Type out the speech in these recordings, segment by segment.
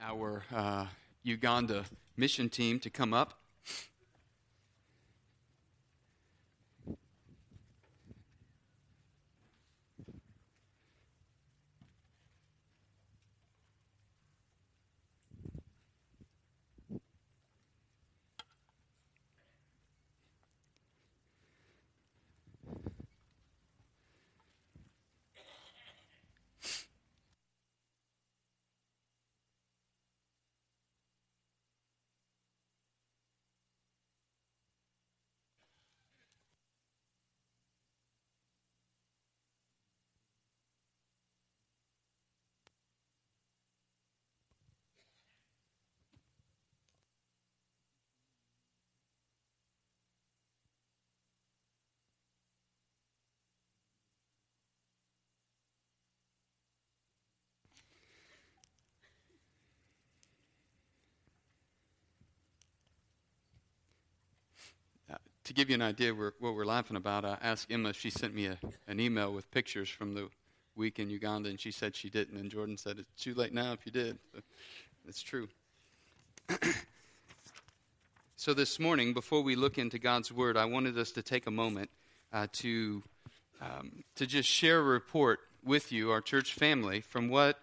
our uh, Uganda mission team to come up. To give you an idea what we're laughing about, I asked Emma, she sent me a, an email with pictures from the week in Uganda, and she said she didn't. And Jordan said, It's too late now if you did. But it's true. so, this morning, before we look into God's Word, I wanted us to take a moment uh, to, um, to just share a report with you, our church family, from what,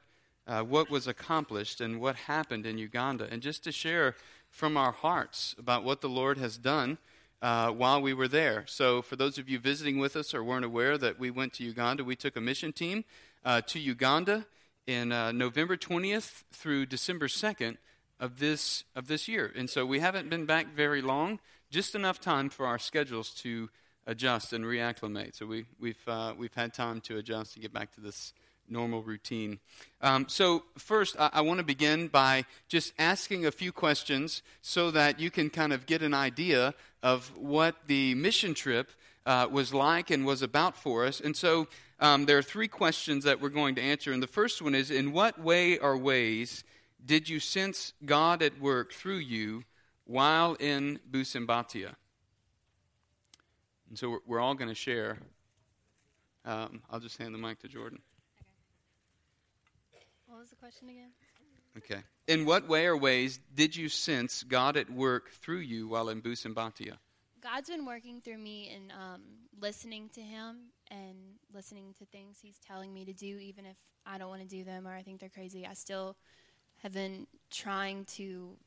uh, what was accomplished and what happened in Uganda, and just to share from our hearts about what the Lord has done uh, while we were there. So, for those of you visiting with us or weren't aware that we went to Uganda, we took a mission team uh, to Uganda in uh, November 20th through December 2nd of this of this year. And so we haven't been back very long, just enough time for our schedules to adjust and reacclimate. So we, we've uh, we've had time to adjust to get back to this normal routine. Um, so, first, I, I want to begin by just asking a few questions so that you can kind of get an idea of what the mission trip uh, was like and was about for us. And so, um, there are three questions that we're going to answer. And the first one is In what way or ways did you sense God at work through you while in Busembatia? And so, we're, we're all going to share. Um, I'll just hand the mic to Jordan. What was the question again? Okay. In what way or ways did you sense God at work through you while in Busembatia? God's been working through me and um, listening to Him and listening to things He's telling me to do, even if I don't want to do them or I think they're crazy. I still have been trying to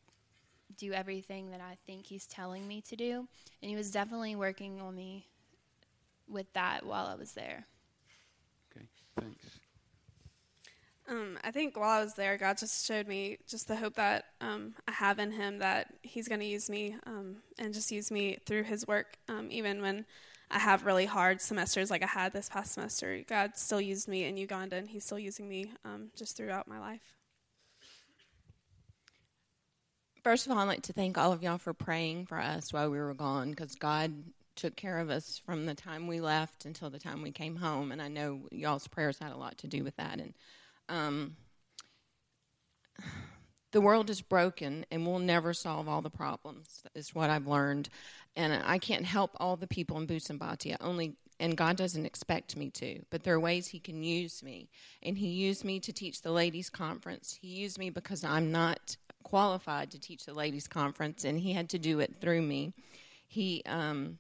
do everything that I think He's telling me to do. And He was definitely working on me with that while I was there. Okay, thanks. Um, I think while I was there, God just showed me just the hope that um, I have in Him that He's going to use me um, and just use me through His work, um, even when I have really hard semesters like I had this past semester. God still used me in Uganda, and He's still using me um, just throughout my life. First of all, I'd like to thank all of y'all for praying for us while we were gone because God took care of us from the time we left until the time we came home. And I know y'all's prayers had a lot to do with that. And um, the world is broken and we'll never solve all the problems is what i've learned. And i can't help all the people in busembatia only and god doesn't expect me to but there are ways he can use me. And he used me to teach the ladies conference. He used me because i'm not qualified to teach the ladies conference and he had to do it through me. He um,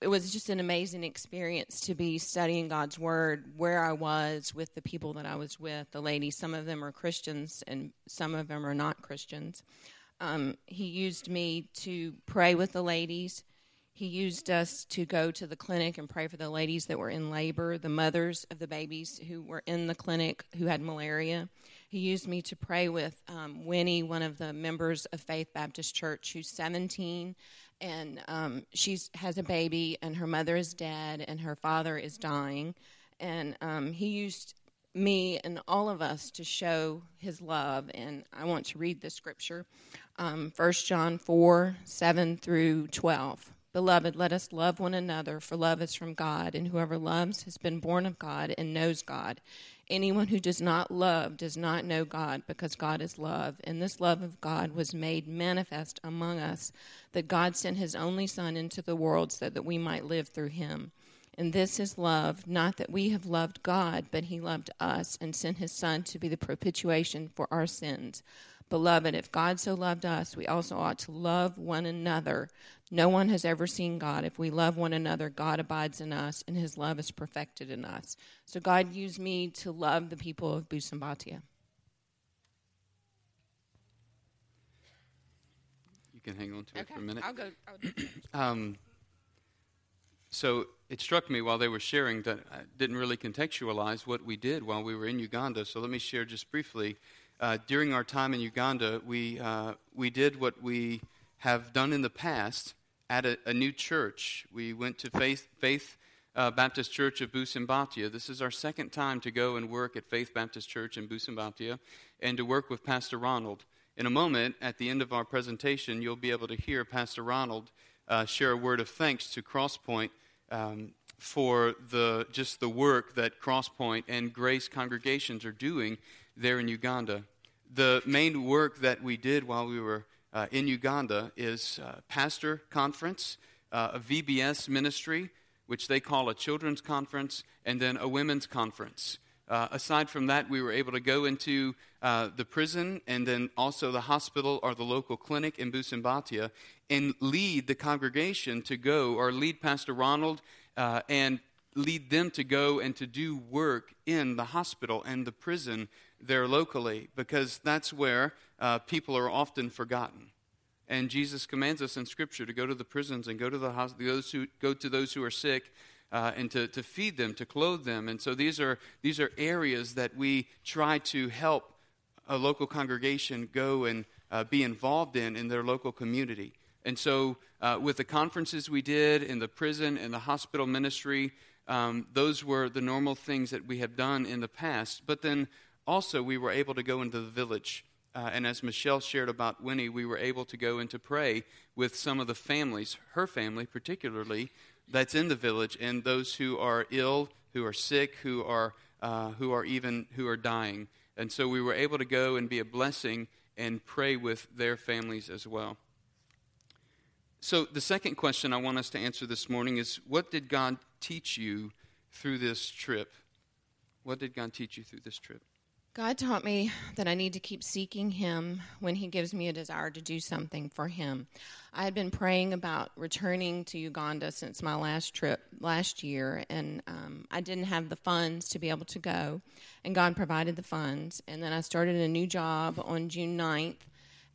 it was just an amazing experience to be studying God's Word where I was with the people that I was with, the ladies. Some of them are Christians and some of them are not Christians. Um, he used me to pray with the ladies. He used us to go to the clinic and pray for the ladies that were in labor, the mothers of the babies who were in the clinic who had malaria. He used me to pray with um, Winnie, one of the members of Faith Baptist Church, who's 17 and um, she has a baby, and her mother is dead, and her father is dying, and um, he used me and all of us to show his love. And I want to read the scripture, um, 1 John four seven through twelve. Beloved, let us love one another, for love is from God, and whoever loves has been born of God and knows God. Anyone who does not love does not know God, because God is love. And this love of God was made manifest among us, that God sent his only Son into the world so that we might live through him. And this is love, not that we have loved God, but He loved us and sent His Son to be the propitiation for our sins. Beloved, if God so loved us, we also ought to love one another. No one has ever seen God. If we love one another, God abides in us, and his love is perfected in us. So God used me to love the people of Busembatia. You can hang on to it for a minute. I'll go. Um, so it struck me while they were sharing that I didn't really contextualize what we did while we were in Uganda. So let me share just briefly. Uh, during our time in Uganda, we, uh, we did what we have done in the past at a, a new church. We went to Faith, Faith uh, Baptist Church of Busembatia. This is our second time to go and work at Faith Baptist Church in Busembatia and to work with Pastor Ronald. In a moment, at the end of our presentation, you'll be able to hear Pastor Ronald uh, share a word of thanks to Crosspoint um, for the, just the work that Crosspoint and Grace congregations are doing there in Uganda. The main work that we did while we were uh, in Uganda is uh, pastor conference, uh, a VBS ministry, which they call a children's conference, and then a women's conference. Uh, aside from that, we were able to go into uh, the prison and then also the hospital or the local clinic in Busembatia and lead the congregation to go, or lead Pastor Ronald uh, and lead them to go and to do work in the hospital and the prison there locally because that's where uh, people are often forgotten. And Jesus commands us in Scripture to go to the prisons and go to the those who go to those who are sick uh, and to, to feed them, to clothe them. And so these are these are areas that we try to help a local congregation go and uh, be involved in in their local community. And so, uh, with the conferences we did in the prison and the hospital ministry, um, those were the normal things that we have done in the past. But then also, we were able to go into the village. Uh, and as Michelle shared about Winnie, we were able to go and to pray with some of the families, her family particularly, that's in the village, and those who are ill, who are sick, who are, uh, who are even who are dying. And so we were able to go and be a blessing and pray with their families as well. So the second question I want us to answer this morning is what did God teach you through this trip? What did God teach you through this trip? God taught me that I need to keep seeking Him when He gives me a desire to do something for Him. I had been praying about returning to Uganda since my last trip last year, and um, I didn't have the funds to be able to go, and God provided the funds. And then I started a new job on June 9th,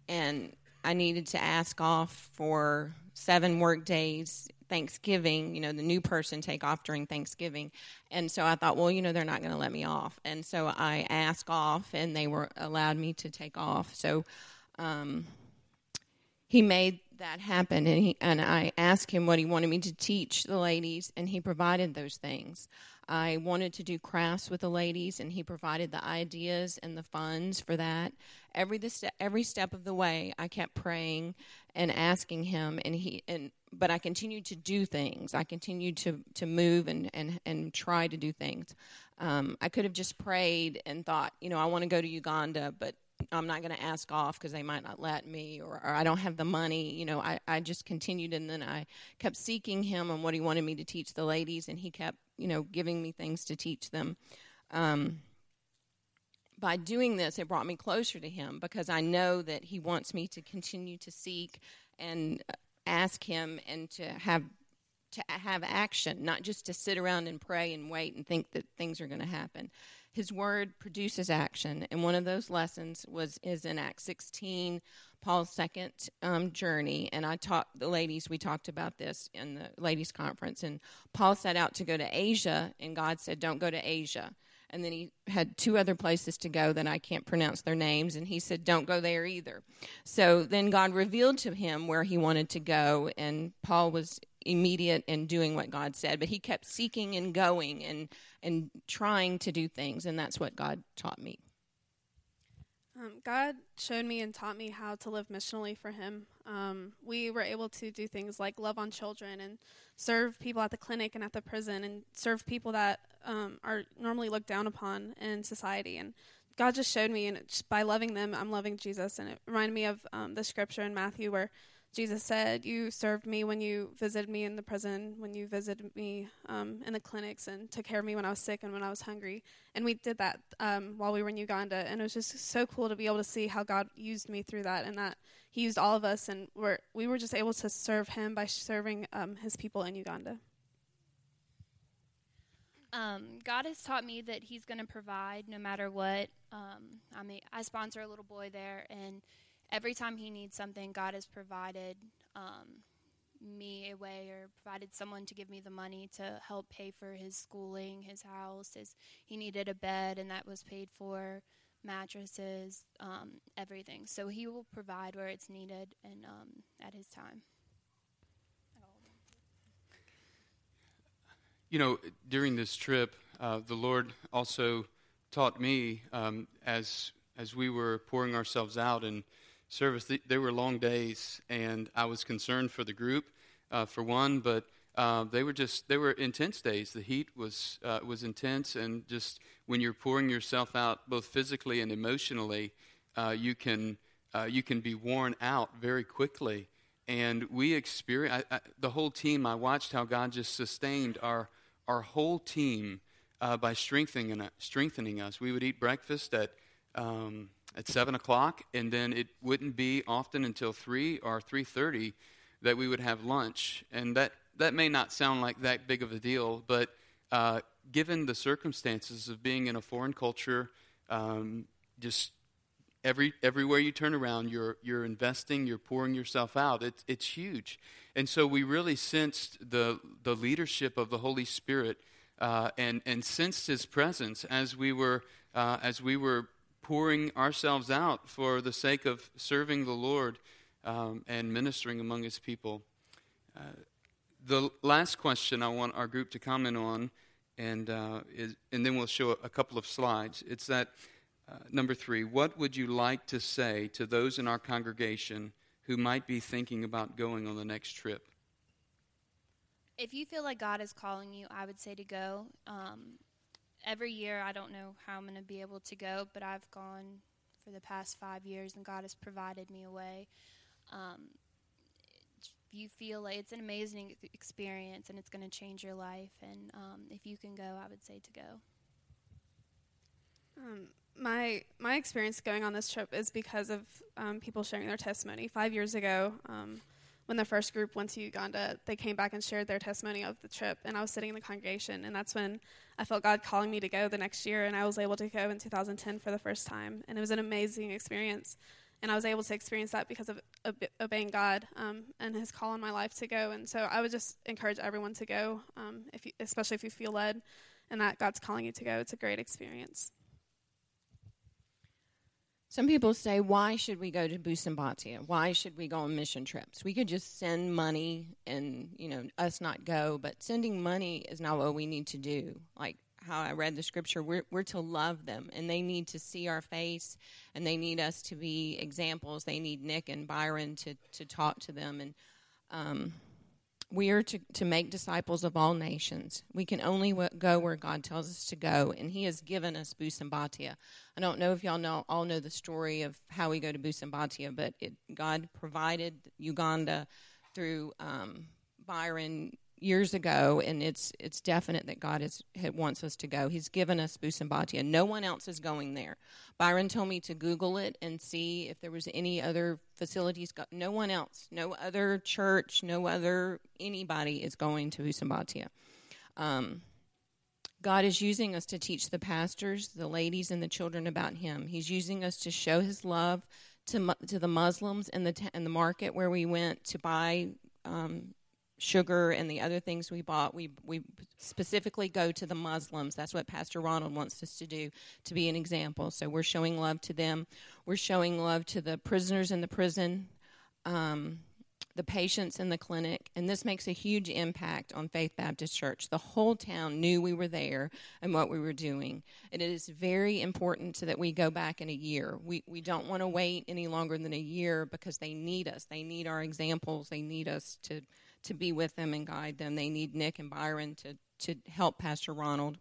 and I needed to ask off for seven work days Thanksgiving, you know, the new person take off during Thanksgiving. And so I thought, well, you know, they're not going to let me off. And so I asked off and they were allowed me to take off. So um, he made that happen and he and I asked him what he wanted me to teach the ladies and he provided those things. I wanted to do crafts with the ladies, and he provided the ideas and the funds for that. Every the ste- every step of the way, I kept praying and asking him, and he and but I continued to do things. I continued to to move and and and try to do things. Um, I could have just prayed and thought, you know, I want to go to Uganda, but I'm not going to ask off because they might not let me, or, or, I don't have the money. You know, I, I just continued, and then I kept seeking him and what he wanted me to teach the ladies, and he kept you know, giving me things to teach them. Um, by doing this, it brought me closer to Him because I know that He wants me to continue to seek and ask Him and to have to have action, not just to sit around and pray and wait and think that things are going to happen. His word produces action, and one of those lessons was is in Acts 16, Paul's second um, journey. And I talked the ladies. We talked about this in the ladies' conference. And Paul set out to go to Asia, and God said, "Don't go to Asia." And then he had two other places to go that I can't pronounce their names, and he said, Don't go there either. So then God revealed to him where he wanted to go, and Paul was immediate in doing what God said, but he kept seeking and going and and trying to do things, and that's what God taught me. Um, God showed me and taught me how to live missionally for Him. Um, we were able to do things like love on children and serve people at the clinic and at the prison, and serve people that um, are normally looked down upon in society. And God just showed me, and by loving them, I'm loving Jesus. And it reminded me of um, the scripture in Matthew where Jesus said, You served me when you visited me in the prison, when you visited me um, in the clinics, and took care of me when I was sick and when I was hungry. And we did that um, while we were in Uganda. And it was just so cool to be able to see how God used me through that and that He used all of us. And we're, we were just able to serve Him by serving um, His people in Uganda. Um, God has taught me that He's going to provide no matter what. Um, I mean, I sponsor a little boy there, and every time he needs something, God has provided um, me a way or provided someone to give me the money to help pay for his schooling, his house. His, he needed a bed, and that was paid for, mattresses, um, everything. So he will provide where it's needed and um, at his time. You know, during this trip, uh, the Lord also taught me um, as as we were pouring ourselves out and service. They were long days, and I was concerned for the group, uh, for one, but uh, they were just they were intense days. The heat was uh, was intense, and just when you're pouring yourself out, both physically and emotionally, uh, you can uh, you can be worn out very quickly. And we experienced the whole team. I watched how God just sustained our our whole team uh, by strengthening strengthening us. We would eat breakfast at um, at seven o'clock, and then it wouldn't be often until three or three thirty that we would have lunch. And that that may not sound like that big of a deal, but uh, given the circumstances of being in a foreign culture, um, just every everywhere you turn around, you're you're investing, you're pouring yourself out. It's it's huge, and so we really sensed the the leadership of the Holy Spirit, uh, and and sensed His presence as we were uh, as we were pouring ourselves out for the sake of serving the Lord um, and ministering among His people. Uh, the last question I want our group to comment on, and, uh, is, and then we'll show a couple of slides. It's that uh, number three, what would you like to say to those in our congregation who might be thinking about going on the next trip? If you feel like God is calling you, I would say to go. Um, every year I don't know how I'm going to be able to go, but I've gone for the past five years, and God has provided me a way. Um, you feel like it's an amazing experience, and it's going to change your life. And um, if you can go, I would say to go. Um, my my experience going on this trip is because of um, people sharing their testimony. Five years ago, um, when the first group went to Uganda, they came back and shared their testimony of the trip, and I was sitting in the congregation, and that's when I felt God calling me to go the next year, and I was able to go in 2010 for the first time, and it was an amazing experience, and I was able to experience that because of obeying God um, and His call on my life to go, and so I would just encourage everyone to go, um, if you, especially if you feel led, and that God's calling you to go. It's a great experience. Some people say, why should we go to Busembatia? Why should we go on mission trips? We could just send money and, you know, us not go, but sending money is not what we need to do. Like how I read the scripture, we're, we're to love them and they need to see our face and they need us to be examples. They need Nick and Byron to, to talk to them. And, um, we are to, to make disciples of all nations. We can only go where God tells us to go, and He has given us Busembatia. I don't know if y'all know all know the story of how we go to Busembatia, but it, God provided Uganda through um, Byron years ago, and it's it's definite that God is wants us to go. He's given us Busembatia. No one else is going there. Byron told me to Google it and see if there was any other facilities. No one else, no other church, no other anybody is going to Busembatia. Um, God is using us to teach the pastors, the ladies, and the children about Him. He's using us to show His love to to the Muslims in the in the market where we went to buy um, sugar and the other things we bought. We we specifically go to the Muslims. That's what Pastor Ronald wants us to do to be an example. So we're showing love to them. We're showing love to the prisoners in the prison. Um, the patients in the clinic, and this makes a huge impact on Faith Baptist Church. The whole town knew we were there and what we were doing. And it is very important that we go back in a year. We, we don't want to wait any longer than a year because they need us. They need our examples. They need us to to be with them and guide them. They need Nick and Byron to, to help Pastor Ronald.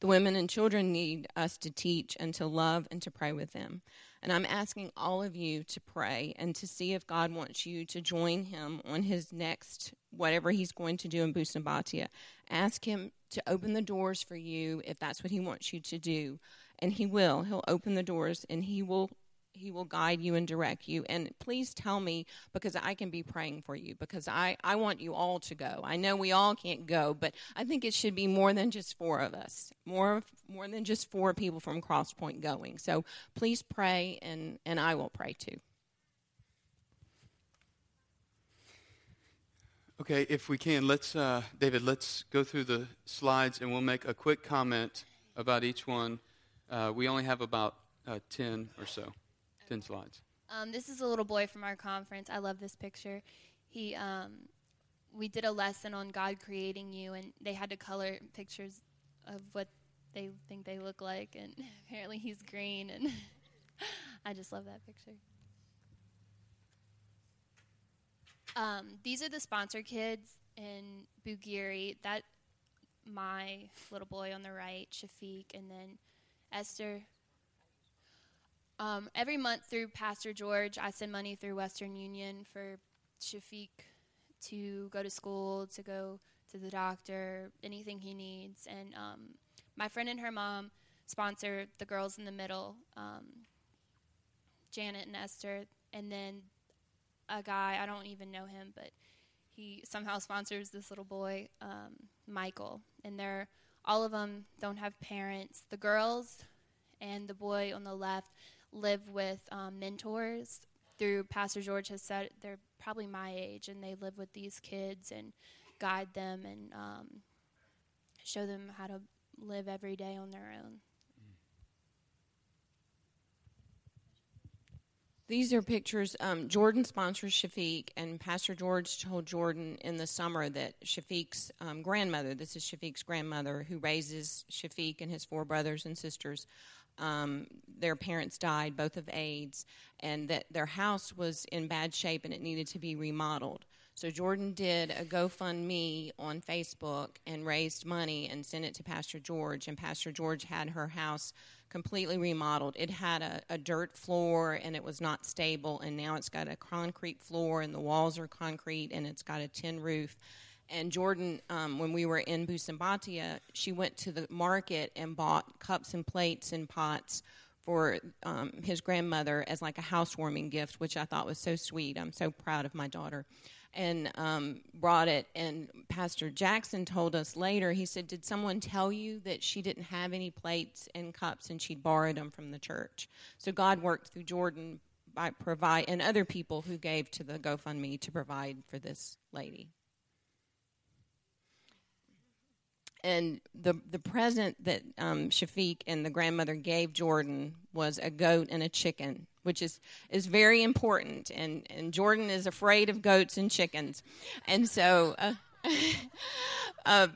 The women and children need us to teach and to love and to pray with them. And I'm asking all of you to pray and to see if God wants you to join him on his next, whatever he's going to do in Busembatia. Ask him to open the doors for you if that's what he wants you to do. And he will. He'll open the doors and he will he will guide you and direct you and please tell me because i can be praying for you because i i want you all to go i know we all can't go but i think it should be more than just four of us more more than just four people from crosspoint going so please pray and and i will pray too Okay, if we can, let's, uh, David, let's go through the slides and we'll make a quick comment about each one. Uh, we only have about uh, 10 or so. 10 slides. Um, this is a little boy from our conference. I love this picture. He, um, we did a lesson on God creating you, and they had to color pictures of what they think they look like, and apparently he's green, and I just love that picture. Um, these are the sponsor kids in Bugiri. That my little boy on the right, Shafiq, and then Esther um, every month through Pastor George, I send money through Western Union for Shafiq to go to school, to go to the doctor, anything he needs. And um, my friend and her mom sponsor the girls in the middle, um, Janet and Esther. And then a guy, I don't even know him, but he somehow sponsors this little boy, um, Michael. And they're all of them don't have parents. The girls and the boy on the left live with um, mentors through Pastor George has said they're probably my age and they live with these kids and guide them and um, show them how to live every day on their own. These are pictures. Um, Jordan sponsors Shafiq, and Pastor George told Jordan in the summer that Shafiq's um, grandmother, this is Shafiq's grandmother, who raises Shafiq and his four brothers and sisters, um, their parents died, both of AIDS, and that their house was in bad shape and it needed to be remodeled. So Jordan did a GoFundMe on Facebook and raised money and sent it to Pastor George. And Pastor George had her house completely remodeled. It had a, a, dirt floor and it was not stable, and now it's got a concrete floor and the walls are concrete and it's got a tin roof. And Jordan, um, when we were in Busembatia, she went to the market and bought cups and plates and pots for um, his grandmother as like a housewarming gift, which I thought was so sweet. I'm so proud of my daughter. And um, brought it. And Pastor Jackson told us later, he said, Did someone tell you that she didn't have any plates and cups and she'd borrowed them from the church? So God worked through Jordan by provide and other people who gave to the GoFundMe to provide for this lady. And the the present that um, Shafiq and the grandmother gave Jordan was a goat and a chicken, which is is very important. And and Jordan is afraid of goats and chickens, and so. Uh, uh,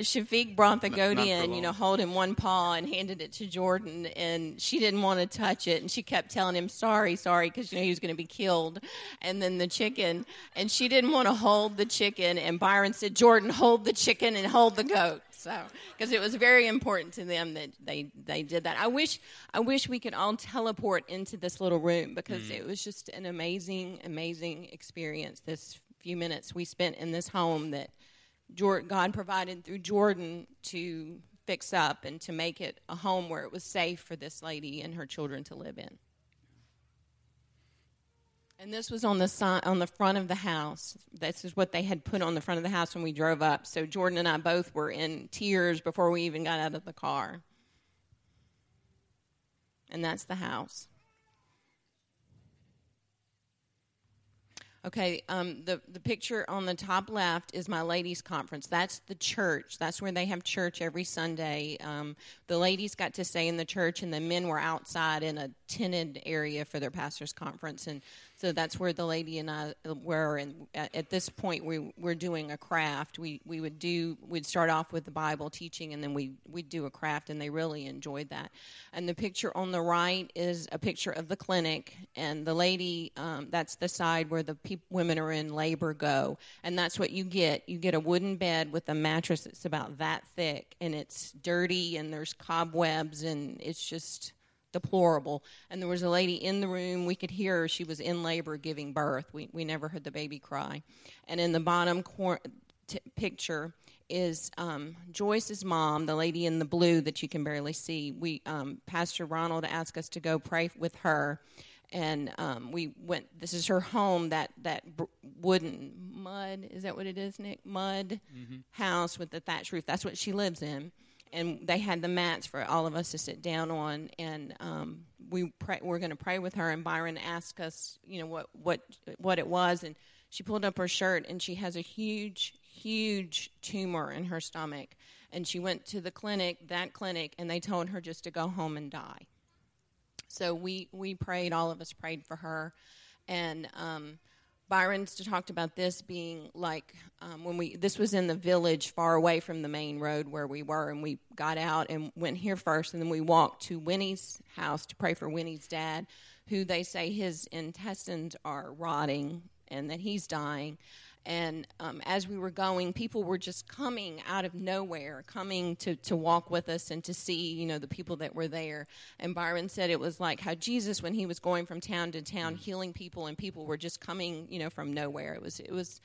Shafiq brought the goat not, not in, you know, holding one paw and handed it to Jordan, and she didn't want to touch it, and she kept telling him sorry, sorry, because you know he was going to be killed. And then the chicken, and she didn't want to hold the chicken, and Byron said, Jordan, hold the chicken and hold the goat. So, because it was very important to them that they they did that. I wish I wish we could all teleport into this little room because mm. it was just an amazing, amazing experience. This few minutes we spent in this home that God provided through Jordan to fix up and to make it a home where it was safe for this lady and her children to live in. And this was on the side, on the front of the house. This is what they had put on the front of the house when we drove up. So Jordan and I both were in tears before we even got out of the car. And that's the house. Okay, um, the the picture on the top left is my ladies' conference. That's the church. That's where they have church every Sunday. Um, the ladies got to stay in the church, and the men were outside in a tented area for their pastors' conference. And So that's where the lady and I were. And at, at this point, we we're doing a craft. We we would do we'd start off with the Bible teaching, and then we we'd do a craft, and they really enjoyed that. And the picture on the right is a picture of the clinic, and the lady um, that's the side where the pe- women are in labor go, and that's what you get. You get a wooden bed with a mattress that's about that thick, and it's dirty, and there's cobwebs, and it's just deplorable. And there was a lady in the room. We could hear her. She was in labor giving birth. We, we never heard the baby cry. And in the bottom cor- t- picture is um, Joyce's mom, the lady in the blue that you can barely see. We um, Pastor Ronald asked us to go pray with her. And um, we went. This is her home. That that wooden mud is that what it is, Nick? Mud mm-hmm. house with the thatch roof. That's what she lives in and they had the mats for all of us to sit down on and um, we pray, we're going to pray with her and byron asked us you know what what what it was and she pulled up her shirt and she has a huge huge tumor in her stomach and she went to the clinic that clinic and they told her just to go home and die. So we we prayed all of us prayed for her and um, Byron's talked about this being like um, when we this was in the village far away from the main road where we were, and we got out and went here first, and then we walked to Winnie's house to pray for Winnie's dad, who they say his intestines are rotting and that he's dying. And um, as we were going, people were just coming out of nowhere, coming to, to walk with us and to see, you know, the people that were there. And Byron said it was like how Jesus, when he was going from town to town, healing people, and people were just coming, you know, from nowhere. It was, it was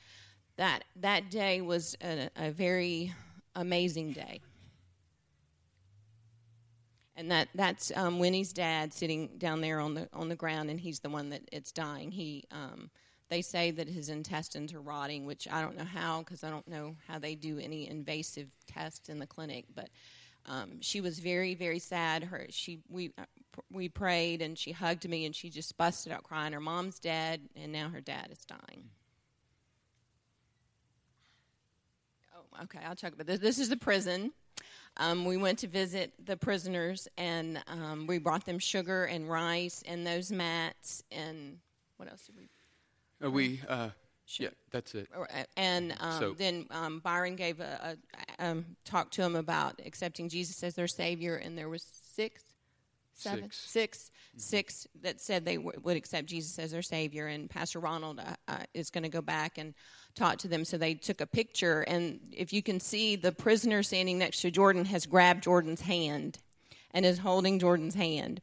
that that day was a, a very amazing day. And that that's um, Winnie's dad sitting down there on the on the ground, and he's the one that it's dying. He um, they say that his intestines are rotting, which I don't know how because I don't know how they do any invasive tests in the clinic. But um, she was very, very sad. Her she we uh, we prayed and she hugged me and she just busted out crying. Her mom's dead and now her dad is dying. Oh, okay. I'll talk about this. This is the prison. Um, we went to visit the prisoners and um, we brought them sugar and rice and those mats and what else did we? Are we? Uh, yeah, that's it. And um, so. then um, Byron gave a, a um, talk to him about accepting Jesus as their Savior, and there was six, seven, six, six, mm-hmm. six that said they w- would accept Jesus as their Savior. And Pastor Ronald uh, uh, is going to go back and talk to them. So they took a picture, and if you can see, the prisoner standing next to Jordan has grabbed Jordan's hand and is holding Jordan's hand.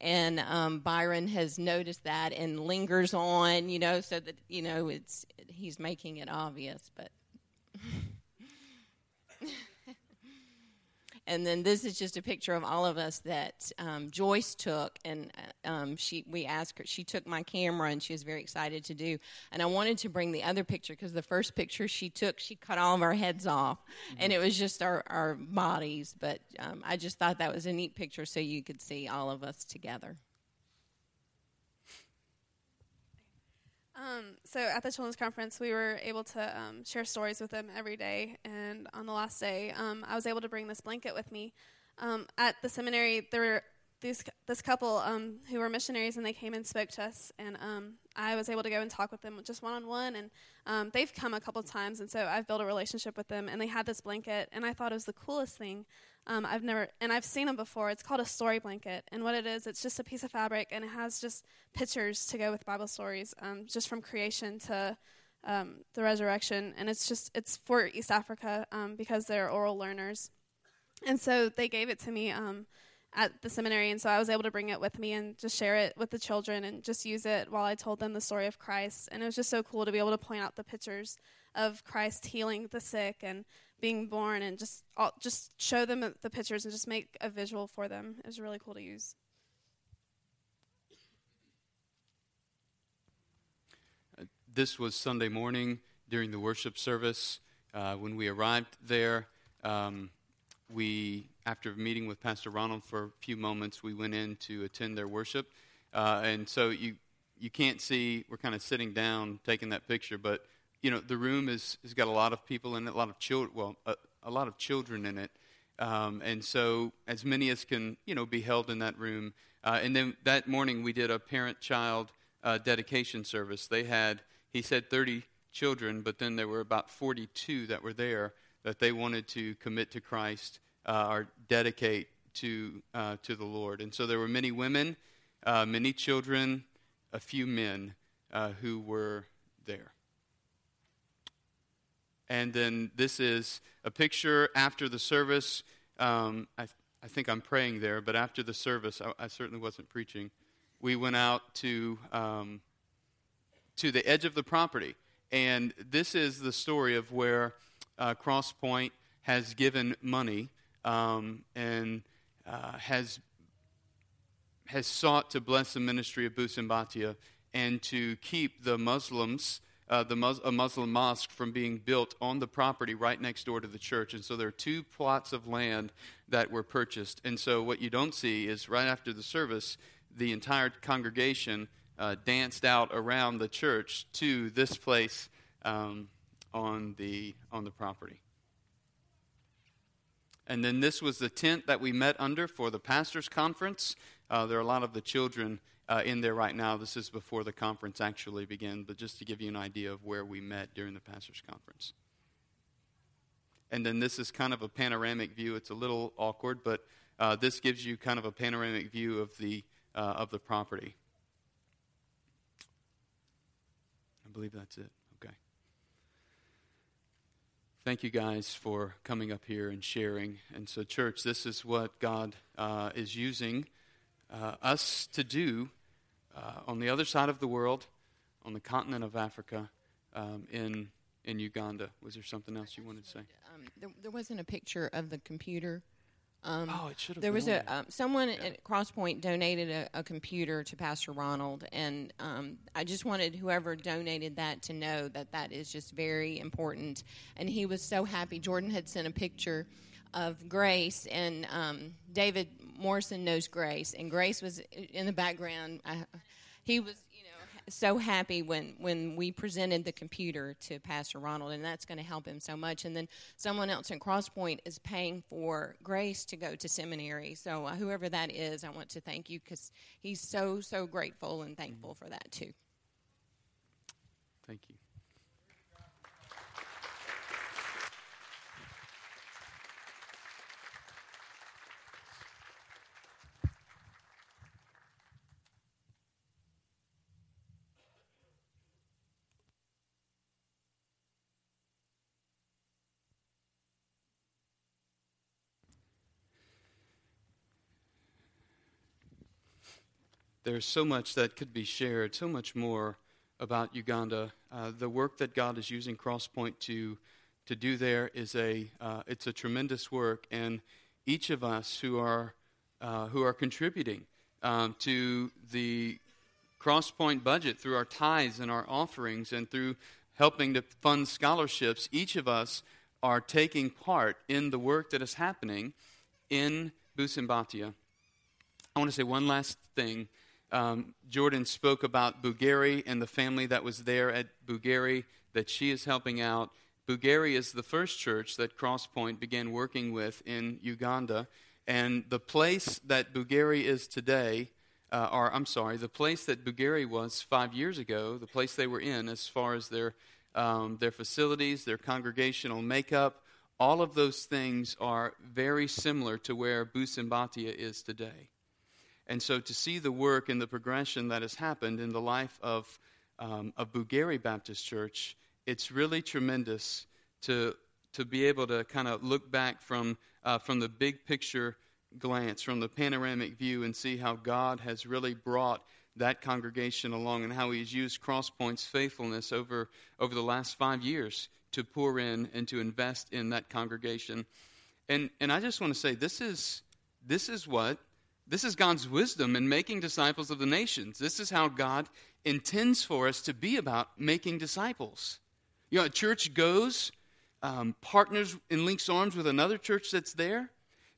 And um, Byron has noticed that and lingers on, you know, so that you know it's he's making it obvious, but. and then this is just a picture of all of us that um, Joyce took, and uh, um, she we asked her. She took my camera, and she was very excited to do. And I wanted to bring the other picture because the first picture she took, she cut all of our heads off, mm-hmm. and it was just our our bodies. But um, I just thought that was a neat picture, so you could see all of us together. Um, so at the children's conference, we were able to um, share stories with them every day. And on the last day, um, I was able to bring this blanket with me. Um, at the seminary, there were this couple um, who were missionaries, and they came and spoke to us. And um, I was able to go and talk with them just one on one. And they've come a couple times, and so I've built a relationship with them. And they had this blanket, and I thought it was the coolest thing. Um, I've never, and I've seen them before. It's called a story blanket, and what it is, it's just a piece of fabric, and it has just pictures to go with Bible stories, um, just from creation to um, the resurrection, and it's just it's for East Africa um, because they're oral learners, and so they gave it to me um, at the seminary, and so I was able to bring it with me and just share it with the children and just use it while I told them the story of Christ, and it was just so cool to be able to point out the pictures of Christ healing the sick and being born and just all, just show them the pictures and just make a visual for them. It was really cool to use. Uh, this was Sunday morning during the worship service. Uh, when we arrived there, um, we, after meeting with Pastor Ronald for a few moments, we went in to attend their worship. Uh, and so you you can't see. We're kind of sitting down taking that picture, but you know, the room is, has got a lot of people in it, a lot of children, well, a, a, lot of children in it. Um, and so as many as can, you know, be held in that room. Uh, and then that morning we did a parent-child uh, dedication service. They had, he said, 30 children, but then there were about 42 that were there that they wanted to commit to Christ uh, or dedicate to, uh, to the Lord. And so there were many women, uh, many children, a few men uh, who were there. And then this is a picture after the service. Um, I, I think I'm praying there, but after the service, I, I certainly wasn't preaching. We went out to um, to the edge of the property, and this is the story of where uh, Crosspoint has given money um, and uh, has has sought to bless the ministry of Busembatia and to keep the Muslims uh, the Mus- a Muslim mosque from being built on the property right next door to the church. And so there are two plots of land that were purchased. And so what you don't see is right after the service, the entire congregation uh, danced out around the church to this place um, on the on the property. And then this was the tent that we met under for the pastors' conference. Uh, there are a lot of the children uh, in there right now. This is before the conference actually began, but just to give you an idea of where we met during the pastors' conference. And then this is kind of a panoramic view. It's a little awkward, but uh, this gives you kind of a panoramic view of the uh, of the property. I believe that's it. Okay. Thank you guys for coming up here and sharing. And so, church, this is what God uh, is using uh, us to do uh, on the other side of the world, on the continent of Africa, um, in in Uganda. Was there something else you wanted to say? Um, there, there wasn't a picture of the computer. Um, oh, it should have. there was a um, someone at Crosspoint donated a, a computer to Pastor Ronald, and um, I just wanted whoever donated that to know that that is just very important. And he was so happy. Jordan had sent a picture of Grace, and um, David Morrison knows Grace, and Grace was in the background. I, he was, you know, so happy when when we presented the computer to Pastor Ronald, and that's going to help him so much. And then someone else in Crosspoint is paying for Grace to go to seminary. So uh, whoever that is, I want to thank you because he's so so grateful and thankful for that too. Thank you. There's so much that could be shared, so much more about Uganda. Uh, the work that God is using Crosspoint to to do there is a uh, it's a tremendous work, and each of us who are uh, who are contributing um, to the Crosspoint budget through our tithes and our offerings and through helping to fund scholarships, each of us are taking part in the work that is happening in Busembatia. I want to say one last thing um, Jordan spoke about Bugiri and the family that was there at Bugiri that she is helping out. Bugiri is the first church that Crosspoint began working with in Uganda. And the place that Bugiri is today, uh, or I'm sorry, the place that Bugiri was five years ago, the place they were in as far as their, um, their facilities, their congregational makeup, all of those things are very similar to where Busembatia is today. And so to see the work and the progression that has happened in the life of, um, of Baptist Church, it's really tremendous to, to be able to kind of look back from, uh, from the big picture glance, from the panoramic view, and see how God has really brought that congregation along and how He's used Crosspoint's faithfulness over, over the last five years to pour in and to invest in that congregation. And, and I just want to say this is, this is what this is God's wisdom in making disciples of the nations. This is how God intends for us to be about making disciples. You know, a church goes, um, partners and links arms with another church that's there.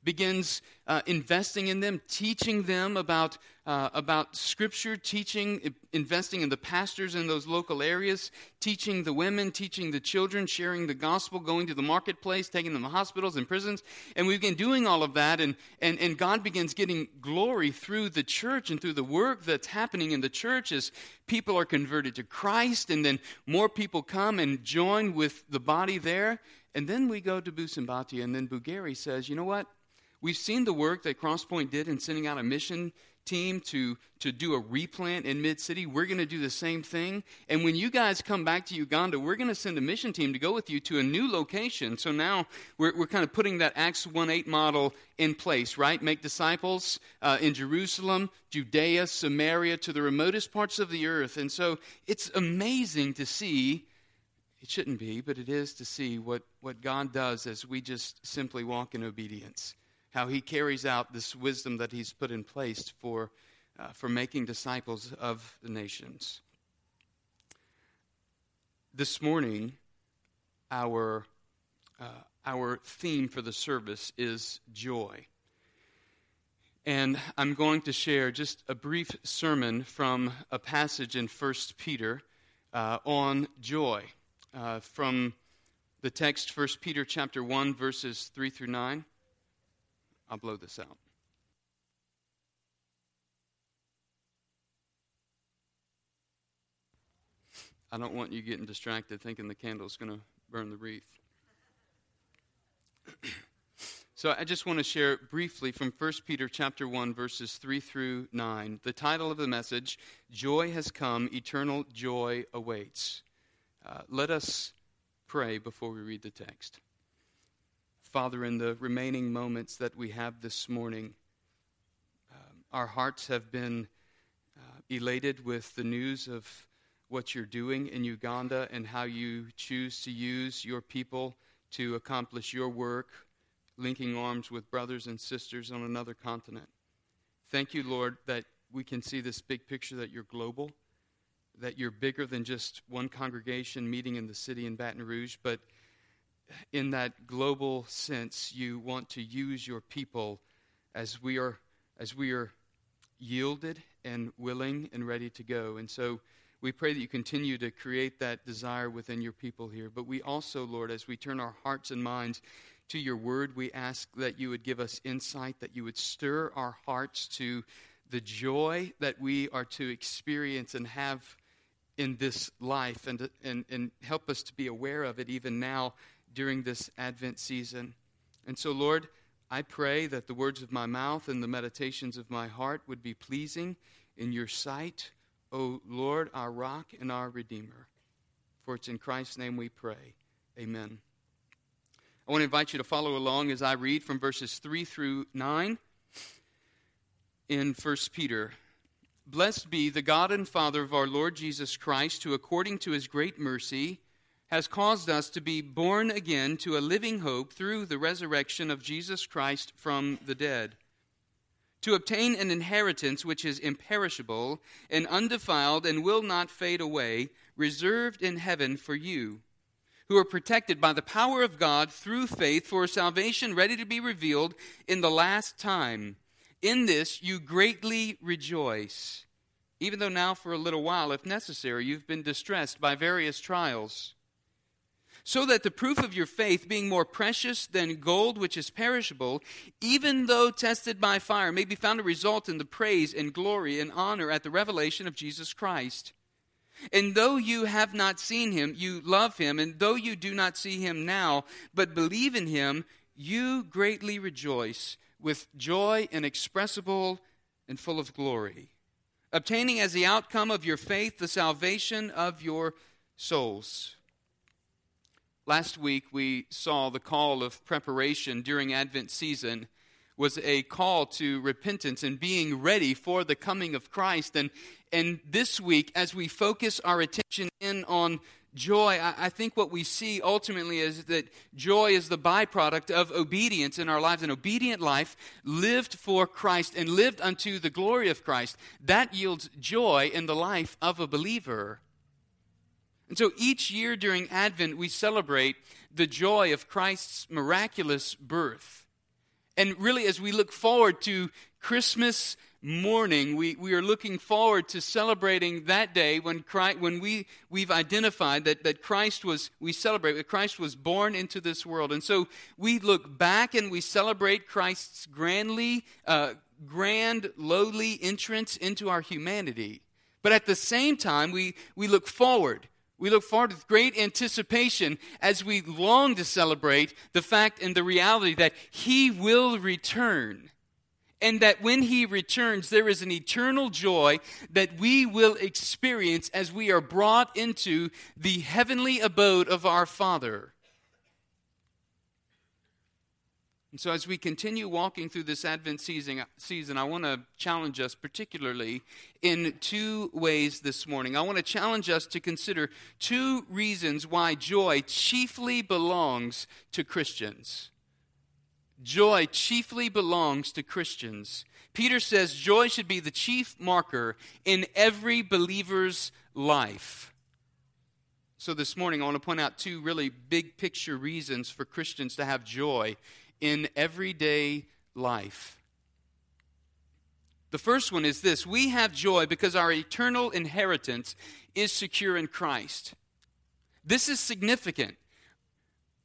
Begins uh, investing in them, teaching them about, uh, about Scripture, teaching, investing in the pastors in those local areas, teaching the women, teaching the children, sharing the gospel, going to the marketplace, taking them to hospitals and prisons. And we begin doing all of that, and, and, and God begins getting glory through the church and through the work that's happening in the church as people are converted to Christ, and then more people come and join with the body there. And then we go to Busembatia, and then Bugiri says, you know what? We've seen the work that Crosspoint did in sending out a mission team to, to do a replant in Mid City. We're going to do the same thing. And when you guys come back to Uganda, we're going to send a mission team to go with you to a new location. So now we're, we're kind of putting that Acts 1 8 model in place, right? Make disciples uh, in Jerusalem, Judea, Samaria, to the remotest parts of the earth. And so it's amazing to see. It shouldn't be, but it is to see what, what God does as we just simply walk in obedience how he carries out this wisdom that he's put in place for, uh, for making disciples of the nations. This morning, our, uh, our theme for the service is joy. And I'm going to share just a brief sermon from a passage in 1 Peter uh, on joy. Uh, from the text, 1 Peter chapter 1, verses 3 through 9. I'll blow this out. I don't want you getting distracted thinking the candle's going to burn the wreath. so I just want to share briefly from 1 Peter chapter 1 verses 3 through 9. The title of the message, Joy has come, eternal joy awaits. Uh, let us pray before we read the text. Father, in the remaining moments that we have this morning, um, our hearts have been uh, elated with the news of what you're doing in Uganda and how you choose to use your people to accomplish your work, linking arms with brothers and sisters on another continent. Thank you, Lord, that we can see this big picture that you're global, that you're bigger than just one congregation meeting in the city in Baton Rouge, but in that global sense, you want to use your people as we are as we are yielded and willing and ready to go. And so we pray that you continue to create that desire within your people here. But we also, Lord, as we turn our hearts and minds to your word, we ask that you would give us insight, that you would stir our hearts to the joy that we are to experience and have in this life and, and, and help us to be aware of it even now during this Advent season. And so, Lord, I pray that the words of my mouth and the meditations of my heart would be pleasing in your sight, O Lord, our rock and our Redeemer. For it's in Christ's name we pray. Amen. I want to invite you to follow along as I read from verses 3 through 9 in 1 Peter. Blessed be the God and Father of our Lord Jesus Christ, who according to his great mercy, has caused us to be born again to a living hope through the resurrection of Jesus Christ from the dead, to obtain an inheritance which is imperishable and undefiled and will not fade away, reserved in heaven for you, who are protected by the power of God through faith for salvation ready to be revealed in the last time. In this you greatly rejoice, even though now for a little while, if necessary, you've been distressed by various trials so that the proof of your faith, being more precious than gold which is perishable, even though tested by fire, may be found to result in the praise and glory and honor at the revelation of Jesus Christ. And though you have not seen him, you love him, and though you do not see him now, but believe in him, you greatly rejoice with joy inexpressible and full of glory, obtaining as the outcome of your faith the salvation of your souls. Last week we saw the call of preparation during Advent season was a call to repentance and being ready for the coming of Christ. And, and this week, as we focus our attention in on joy, I, I, think what we see ultimately is that joy is the byproduct of obedience in our lives. An obedient life lived for Christ and lived unto the glory of Christ. That yields joy in the life of a believer. And so each year during Advent, we celebrate the joy of Christ's miraculous birth. And really, as we look forward to Christmas morning, we, we are looking forward to celebrating that day when, Christ, when we, we've identified that, that Christ was, we celebrate that Christ was born into this world. And so we look back and we celebrate Christ's grandly, uh, grand, lowly entrance into our humanity. But at the same time, we, we look forward. We look forward with great anticipation as we long to celebrate the fact and the reality that He will return and that when he returns, there is an eternal joy that we will experience as we are brought into the heavenly abode of our Father. And so, as we continue walking through this Advent season, season I want to challenge us particularly in two ways this morning. I want to challenge us to consider two reasons why joy chiefly belongs to Christians. Joy chiefly belongs to Christians. Peter says joy should be the chief marker in every believer's life. So, this morning, I want to point out two really big picture reasons for Christians to have joy in everyday life. The first one is this we have joy because our eternal inheritance is secure in Christ. This is significant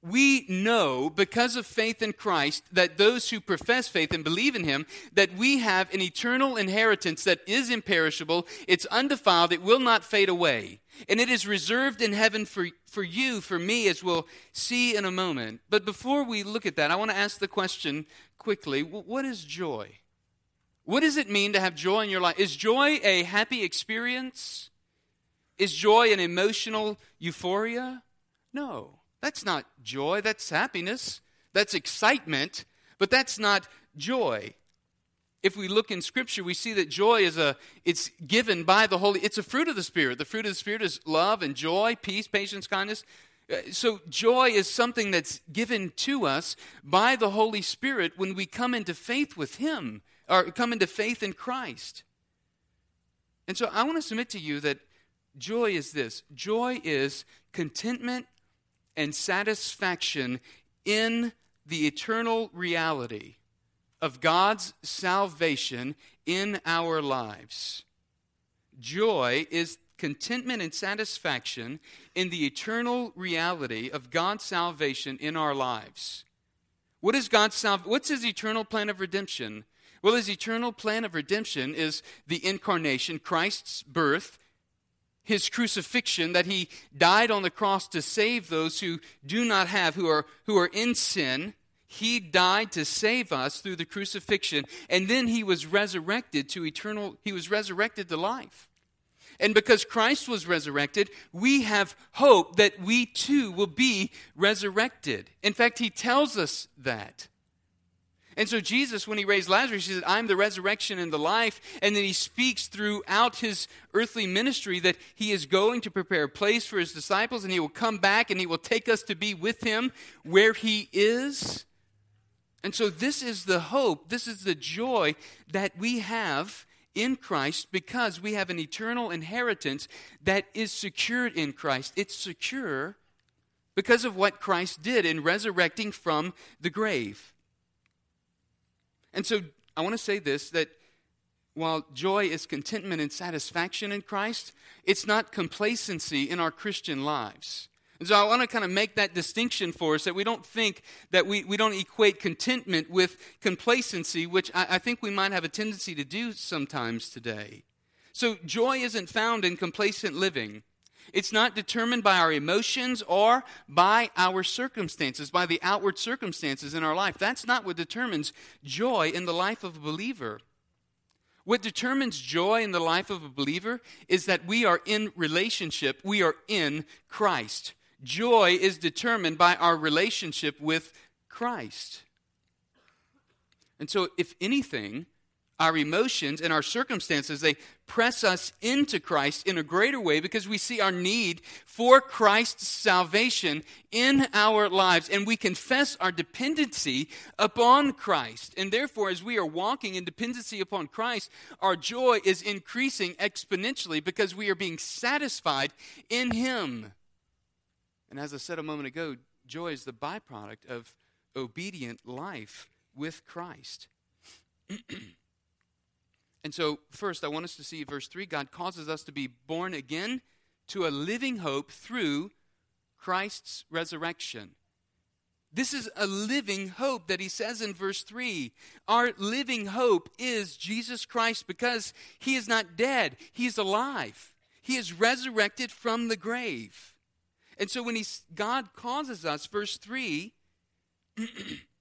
we know because of faith in Christ that those who profess faith and believe in him that we have an eternal inheritance that is imperishable. It's undefiled. It will not fade away. And it is reserved in heaven for, for you for me as we'll see in a moment. But before we look at that i want to ask the question quickly. What is joy? What does it mean to have joy in your life? Is joy a happy experience? Is joy an emotional euphoria? No that's not joy, that's happiness, that's excitement, but that's not joy. If we look in scripture, we see that joy is a it's given by the Holy it's a fruit of the spirit. The fruit of the spirit is love and joy, peace, patience, kindness. Uh, so joy is something that's given to us by the Holy Spirit when we come into faith with him or come into faith in Christ. And so I want to submit to you that joy is this. Joy is contentment and satisfaction in the eternal reality of God's salvation in our lives. Joy is contentment and satisfaction in the eternal reality of God's salvation in our lives. What is God's salvation? What's his eternal plan of redemption? Well, his eternal plan of redemption is the incarnation, Christ's birth, his crucifixion, that he died on the cross to save those who do not have, who are, who are in sin. He died to save us through the crucifixion, and then he was resurrected to eternal, he was resurrected to life. And because Christ was resurrected, we have hope that we too will be resurrected. In fact, he tells us that. And so, Jesus, when he raised Lazarus, he said, I'm the resurrection and the life. And then he speaks throughout his earthly ministry that he is going to prepare a place for his disciples and he will come back and he will take us to be with him where he is. And so, this is the hope, this is the joy that we have in Christ because we have an eternal inheritance that is secured in Christ. It's secure because of what Christ did in resurrecting from the grave. And so I want to say this that while joy is contentment and satisfaction in Christ, it's not complacency in our Christian lives. And so I want to kind of make that distinction for us that we don't think that we, we don't equate contentment with complacency, which I, I think we might have a tendency to do sometimes today. So joy isn't found in complacent living. It's not determined by our emotions or by our circumstances, by the outward circumstances in our life. That's not what determines joy in the life of a believer. What determines joy in the life of a believer is that we are in relationship, we are in Christ. Joy is determined by our relationship with Christ. And so, if anything, our emotions and our circumstances, they press us into Christ in a greater way because we see our need for Christ's salvation in our lives and we confess our dependency upon Christ. And therefore, as we are walking in dependency upon Christ, our joy is increasing exponentially because we are being satisfied in Him. And as I said a moment ago, joy is the byproduct of obedient life with Christ. and so, first, I want us to see verse 3 God causes us to be born again to a living hope through Christ's resurrection. This is a living hope that he says in verse 3. Our living hope is Jesus Christ because he is not dead, he is alive. He is resurrected from the grave. And so when he, God causes us, verse 3,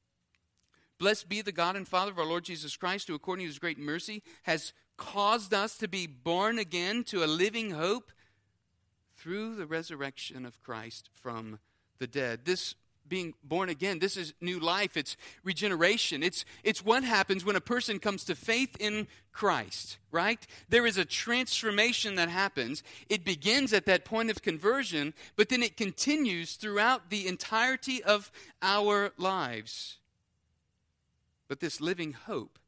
Blessed be the God and Father of our Lord Jesus Christ, who according to his great mercy has caused us to be born again to a living hope through the resurrection of Christ from the dead. This being born again. This is new life. It's regeneration. It's, it's what happens when a person comes to faith in Christ, right? There is a transformation that happens. It begins at that point of conversion, but then it continues throughout the entirety of our lives. But this living hope,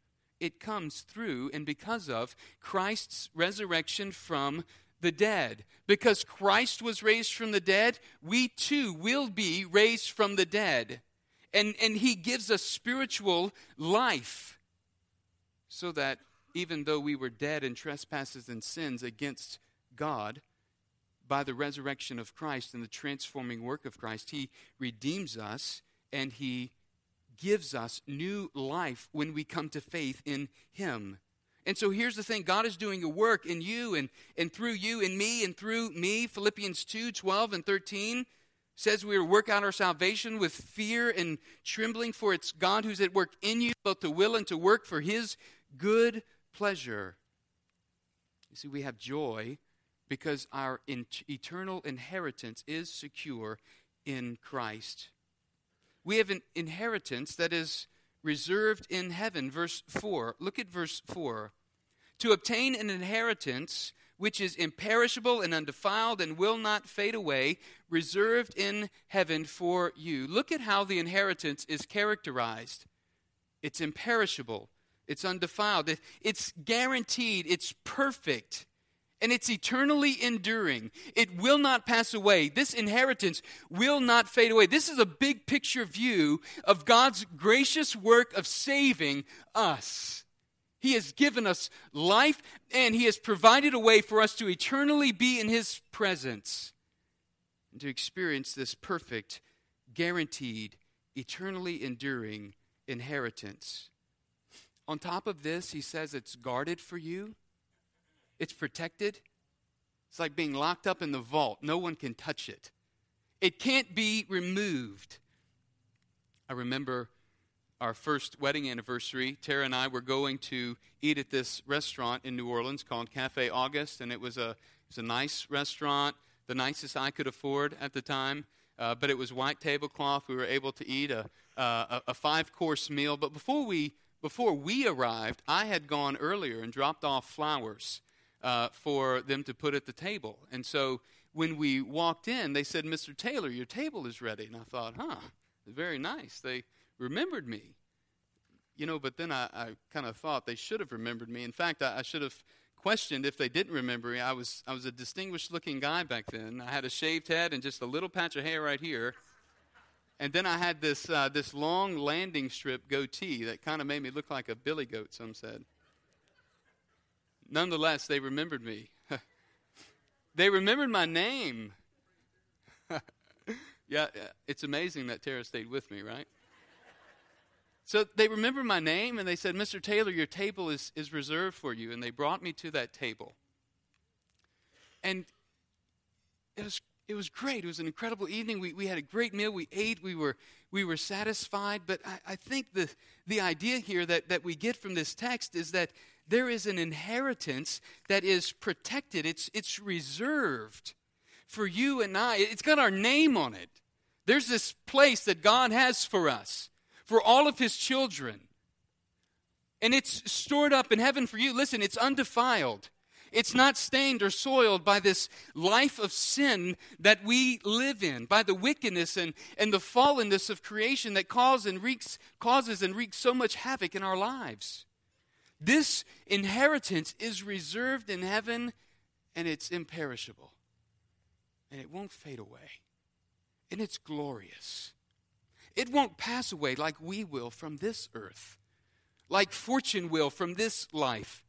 it comes through and because of Christ's resurrection from the dead. Because Christ was raised from the dead, we too will be raised from the dead. And, and he gives us spiritual life so that even though we were dead in trespasses and sins against God, by the resurrection of Christ and the transforming work of Christ, he redeems us and he gives us new life when we come to faith in him. And so here's the thing God is doing a work in you and, and through you and me and through me. Philippians 2 12 and 13 says we are work out our salvation with fear and trembling, for it's God who's at work in you, both to will and to work for his good pleasure. You see, we have joy because our in- eternal inheritance is secure in Christ. We have an inheritance that is reserved in heaven. Verse 4. Look at verse 4 to obtain an inheritance which is imperishable and undefiled and will not fade away, reserved in heaven for you. Look at how the inheritance is characterized it's imperishable, it's undefiled, it's guaranteed, it's perfect. And it's eternally enduring. It will not pass away. This inheritance will not fade away. This is a big picture view of God's gracious work of saving us. He has given us life and He has provided a way for us to eternally be in His presence and to experience this perfect, guaranteed, eternally enduring inheritance. On top of this, He says it's guarded for you, it's protected. It's like being locked up in the vault, no one can touch it. It can't be removed. I remember our first wedding anniversary, Tara and I were going to eat at this restaurant in New Orleans called Cafe August, and it was a, it was a nice restaurant, the nicest I could afford at the time. Uh, but it was white tablecloth. We were able to eat a, uh, a, a five course meal. But before we, before we arrived, I had gone earlier and dropped off flowers uh, for them to put at the table. And so when we walked in, they said, Mr. Taylor, your table is ready. And I thought, huh, very nice. They remembered me. You know, but then I, I kind of thought they should have remembered me. In fact, I, I should have questioned if they didn't remember me. I was, I was a distinguished looking guy back then. I had a shaved head and just a little patch of hair right here. And then I had this, uh, this long landing strip goatee that kind of made me look like a billy goat, some said. Nonetheless, they remembered me. they remembered my name. yeah, it's amazing that Tara stayed with me, right? So they remember my name and they said, Mr. Taylor, your table is, is reserved for you. And they brought me to that table. And it was, it was great. It was an incredible evening. We, we had a great meal. We ate. We were, we were satisfied. But I, I think the, the idea here that, that we get from this text is that there is an inheritance that is protected, it's, it's reserved for you and I. It's got our name on it. There's this place that God has for us for all of his children. And it's stored up in heaven for you. Listen, it's undefiled. It's not stained or soiled by this life of sin that we live in, by the wickedness and, and the fallenness of creation that cause and wreaks, causes and wreaks so much havoc in our lives. This inheritance is reserved in heaven and it's imperishable. And it won't fade away. And it's glorious. It won't pass away like we will from this earth, like fortune will from this life.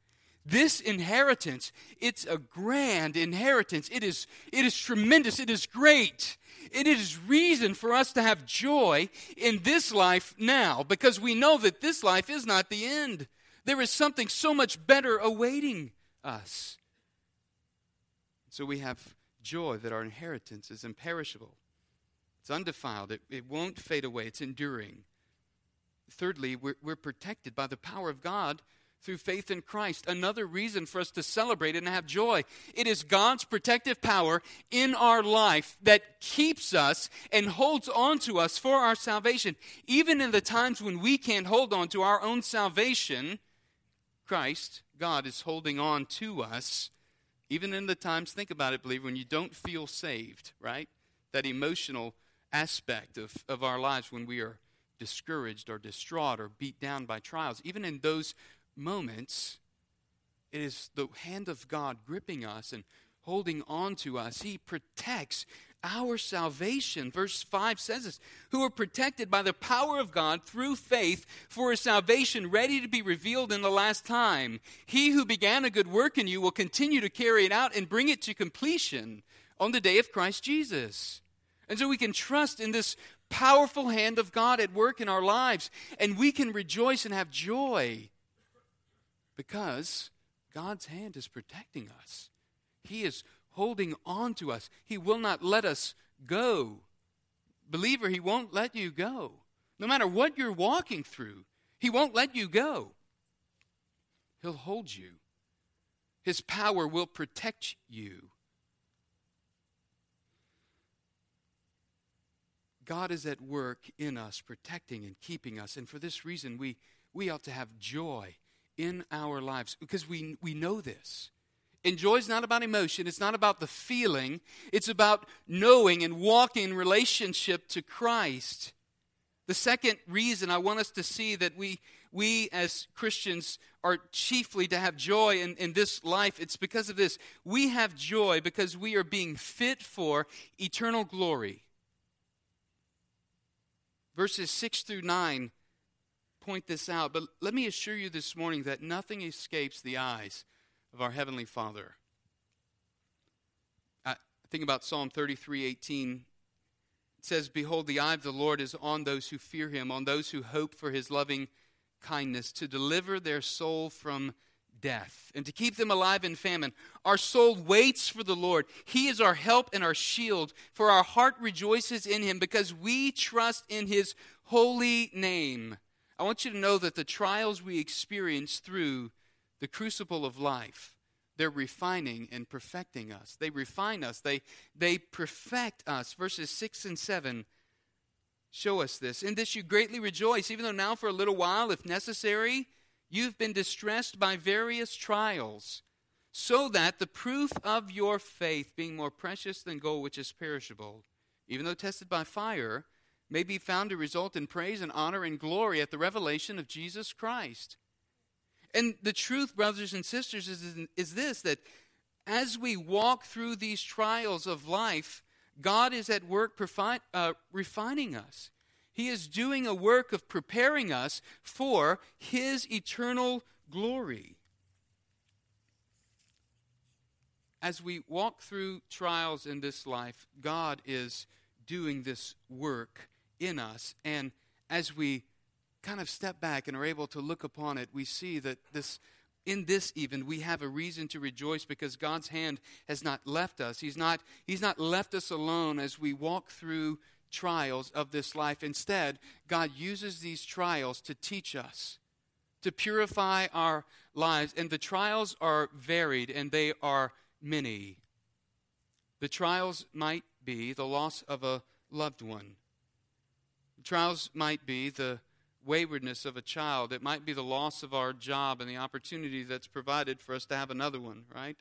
This inheritance, it's a grand inheritance. It is, it is tremendous. It is great. It is reason for us to have joy in this life now because we know that this life is not the end. There is something so much better awaiting us. So we have joy that our inheritance is imperishable, it's undefiled, it, it won't fade away, it's enduring. Thirdly, we're, we're protected by the power of God through faith in Christ. Another reason for us to celebrate and have joy. It is God's protective power in our life that keeps us and holds on to us for our salvation. Even in the times when we can't hold on to our own salvation, Christ, God, is holding on to us. Even in the times, think about it, believer, when you don't feel saved, right? That emotional aspect of, of our lives when we are discouraged or distraught or beat down by trials. Even in those moments, it is the hand of God gripping us and holding on to us. He protects our salvation. Verse 5 says this who are protected by the power of God through faith for a salvation ready to be revealed in the last time. He who began a good work in you will continue to carry it out and bring it to completion on the day of Christ Jesus. And so we can trust in this powerful hand of God at work in our lives, and we can rejoice and have joy because God's hand is protecting us. He is holding on to us. He will not let us go. Believer, He won't let you go. No matter what you're walking through, He won't let you go. He'll hold you. His power will protect you. God is at work in us, protecting and keeping us. And for this reason, we, we ought to have joy in our lives because we, we know this. And joy is not about emotion, it's not about the feeling, it's about knowing and walking in relationship to Christ. The second reason I want us to see that we, we as Christians are chiefly to have joy in, in this life, it's because of this. We have joy because we are being fit for eternal glory. Verses 6 through 9 point this out, but let me assure you this morning that nothing escapes the eyes of our Heavenly Father. I think about Psalm 33 18. It says, Behold, the eye of the Lord is on those who fear him, on those who hope for his loving kindness, to deliver their soul from death and to keep them alive in famine. Our soul waits for the Lord. He is our help and our shield, for our heart rejoices in him because we trust in his holy name. I want you to know that the trials we experience through the crucible of life, they're refining and perfecting us. They refine us, they, they perfect us. Verses 6 and 7 show us this. In this you greatly rejoice, even though now for a little while, if necessary, you've been distressed by various trials, so that the proof of your faith, being more precious than gold which is perishable, even though tested by fire, may be found to result in praise and honor and glory at the revelation of Jesus Christ. And the truth, brothers and sisters, is, is this that as we walk through these trials of life, God is at work profi- uh, refining us. He is doing a work of preparing us for His eternal glory. As we walk through trials in this life, God is doing this work in us. And as we kind of step back and are able to look upon it, we see that this in this even we have a reason to rejoice because God's hand has not left us. He's not he's not left us alone as we walk through trials of this life. Instead, God uses these trials to teach us, to purify our lives, and the trials are varied and they are many. The trials might be the loss of a loved one. Trials might be the waywardness of a child. It might be the loss of our job and the opportunity that's provided for us to have another one, right?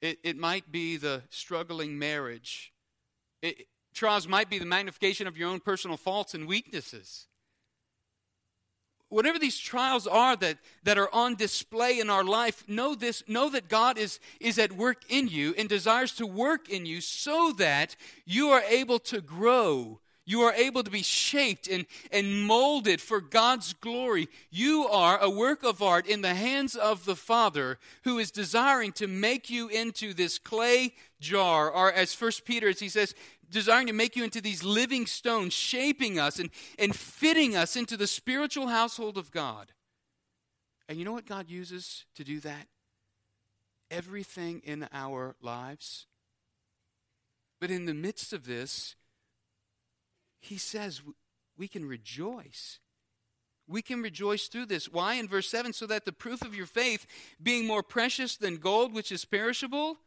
It, it might be the struggling marriage. It, trials might be the magnification of your own personal faults and weaknesses. Whatever these trials are that, that are on display in our life, know this, know that God is, is at work in you and desires to work in you so that you are able to grow You are able to be shaped and, and molded for God's glory. You are a work of art in the hands of the Father who is desiring to make you into this clay jar, or as First Peter, as he says, desiring to make you into these living stones, shaping us and, and fitting us into the spiritual household of God. And you know what God uses to do that? Everything in our lives. But in the midst of this, he says we can rejoice. We can rejoice through this. Why? In verse 7 so that the proof of your faith, being more precious than gold which is perishable,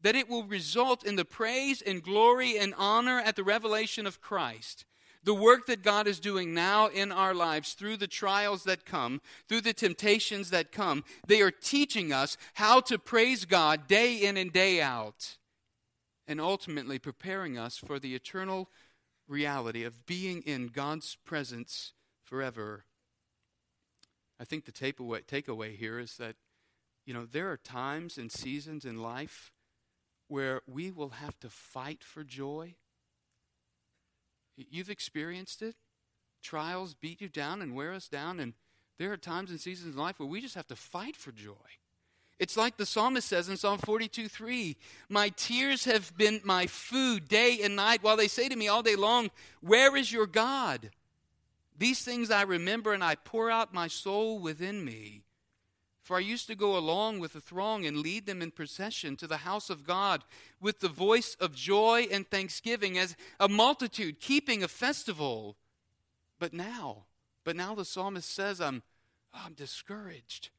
that it will result in the praise and glory and honor at the revelation of Christ. The work that God is doing now in our lives through the trials that come, through the temptations that come, they are teaching us how to praise God day in and day out, and ultimately preparing us for the eternal reality of being in God's presence forever. I think the takeaway, takeaway here is that, you know, there are times and seasons in life where we will have to fight for joy. You've experienced it. Trials beat you down and wear us down, and there are times and seasons in life where we just have to fight for joy. It's like the psalmist says in Psalm 42 3 My tears have been my food day and night, while they say to me all day long, Where is your God? These things I remember, and I pour out my soul within me. For I used to go along with the throng and lead them in procession to the house of God with the voice of joy and thanksgiving as a multitude keeping a festival. But now, but now the psalmist says, I'm, I'm discouraged.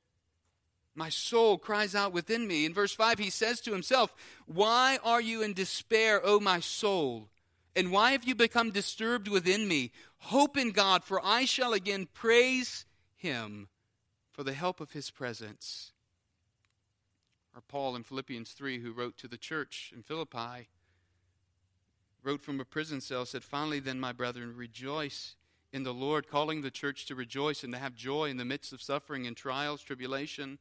My soul cries out within me. In verse 5, he says to himself, Why are you in despair, O my soul? And why have you become disturbed within me? Hope in God, for I shall again praise him for the help of his presence. Or Paul in Philippians 3, who wrote to the church in Philippi, wrote from a prison cell, said, Finally, then, my brethren, rejoice in the Lord, calling the church to rejoice and to have joy in the midst of suffering and trials, tribulation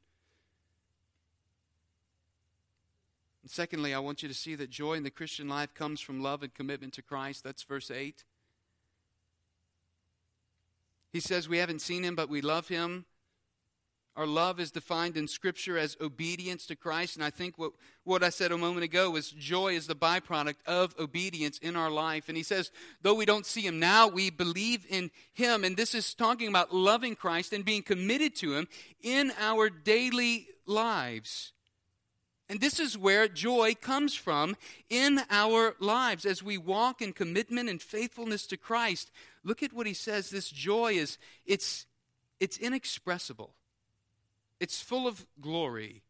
And secondly, I want you to see that joy in the Christian life comes from love and commitment to Christ. That's verse 8. He says, We haven't seen him, but we love him. Our love is defined in Scripture as obedience to Christ. And I think what, what I said a moment ago was joy is the byproduct of obedience in our life. And he says, though we don't see him now, we believe in him. And this is talking about loving Christ and being committed to him in our daily lives. And this is where joy comes from in our lives as we walk in commitment and faithfulness to Christ. Look at what he says this joy is it's it's inexpressible. It's full of glory.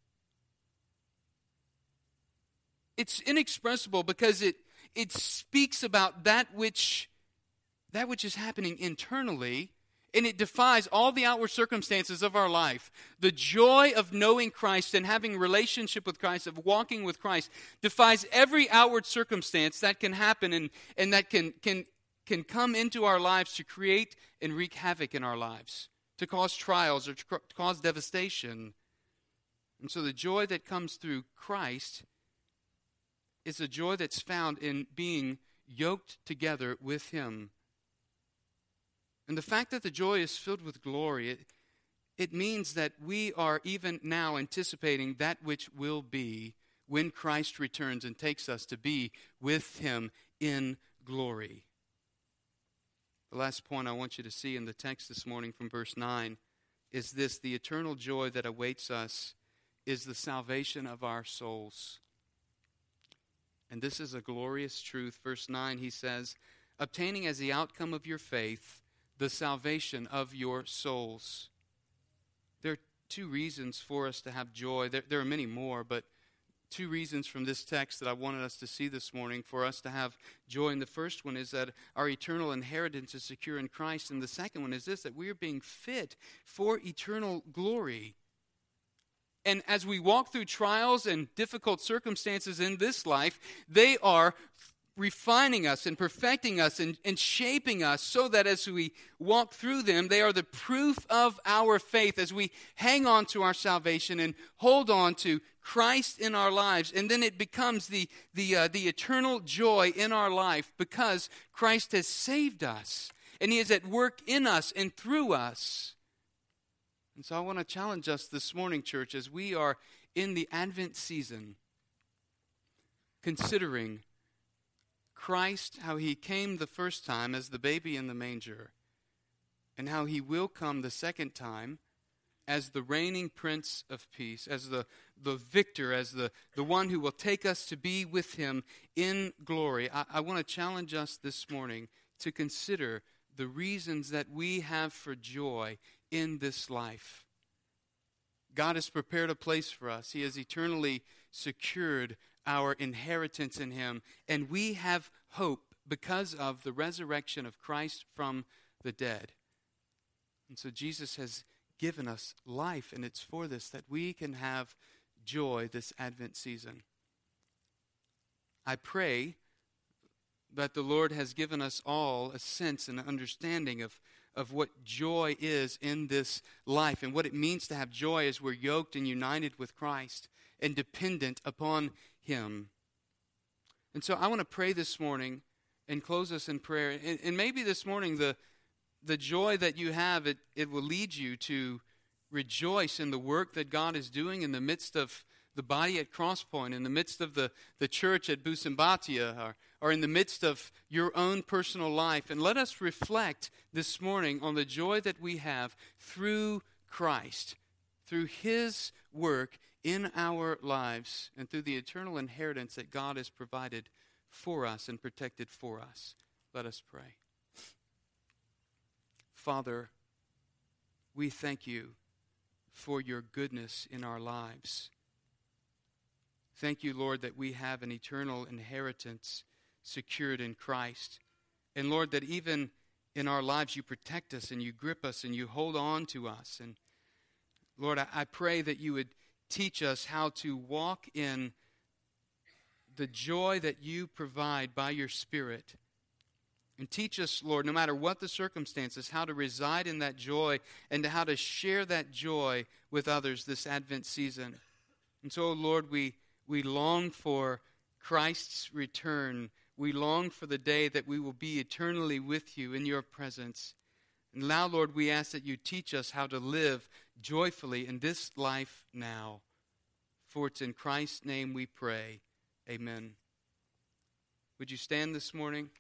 It's inexpressible because it it speaks about that which that which is happening internally and it defies all the outward circumstances of our life. The joy of knowing Christ and having relationship with Christ, of walking with Christ, defies every outward circumstance that can happen and, and that can, can, can come into our lives to create and wreak havoc in our lives, to cause trials or to cause devastation. And so the joy that comes through Christ is a joy that's found in being yoked together with Him and the fact that the joy is filled with glory, it, it means that we are even now anticipating that which will be when Christ returns and takes us to be with him in glory. The last point I want you to see in the text this morning from verse 9 is this the eternal joy that awaits us is the salvation of our souls. And this is a glorious truth. Verse 9, he says, obtaining as the outcome of your faith the salvation of your souls. There are two reasons for us to have joy. There, there, are many more, but two reasons from this text that I wanted us to see this morning for us to have joy. And the first one is that our eternal inheritance is secure in Christ. And the second one is this that we are being fit for eternal glory. And as we walk through trials and difficult circumstances in this life, they are refining us and perfecting us and, and shaping us so that as we walk through them, they are the proof of our faith as we hang on to our salvation and hold on to Christ in our lives, and then it becomes the, the, uh, the eternal joy in our life because Christ has saved us and He is at work in us and through us. And so I want to challenge us this morning, church, as we are in the Advent season, considering Christ, how He came the first time as the baby in the manger, and how He will come the second time as the reigning Prince of Peace, as the, the victor, as the, the one who will take us to be with him in glory, I, I want to challenge us this morning to consider the reasons that we have for joy in this life. God has prepared a place for us, He has eternally secured our inheritance in Him, and we have hope because of the resurrection of Christ from the dead. And so Jesus has given us life, and it's for this that we can have joy this Advent season. I pray that the Lord has given us all a sense and understanding of, of what joy is in this life and what it means to have joy as we're yoked and united with Christ and dependent upon Him. And so I want to pray this morning and close us in prayer. And, and maybe this morning the, the joy that you have, it, it will lead you to rejoice in the work that God is doing in the midst of the body at Crosspoint, in the midst of the, the church at Busembatia, uh, or, or in the midst of your own personal life. And let us reflect this morning on the joy that we have through Christ, through His work in our lives, and through the eternal inheritance that God has provided for us and protected for us. Let us pray. Father, we thank you for your goodness in our lives. Thank you, Lord, that we have an eternal inheritance secured in Christ. And Lord, that even in our lives you protect us and you grip us and you hold on to us. And Lord, I, I pray that you would teach us how to walk in the joy that you provide by your Spirit and teach us, Lord, no matter what the circumstances, how to reside in that joy and how to share that joy with others this Advent season. And so, Lord, we, we long for Christ's return. We long for the day that we will be eternally with you in your presence. And now, Lord, we ask that you teach us how to live joyfully in this life now. For it's in Christ's name we pray. Amen. Would you stand this morning?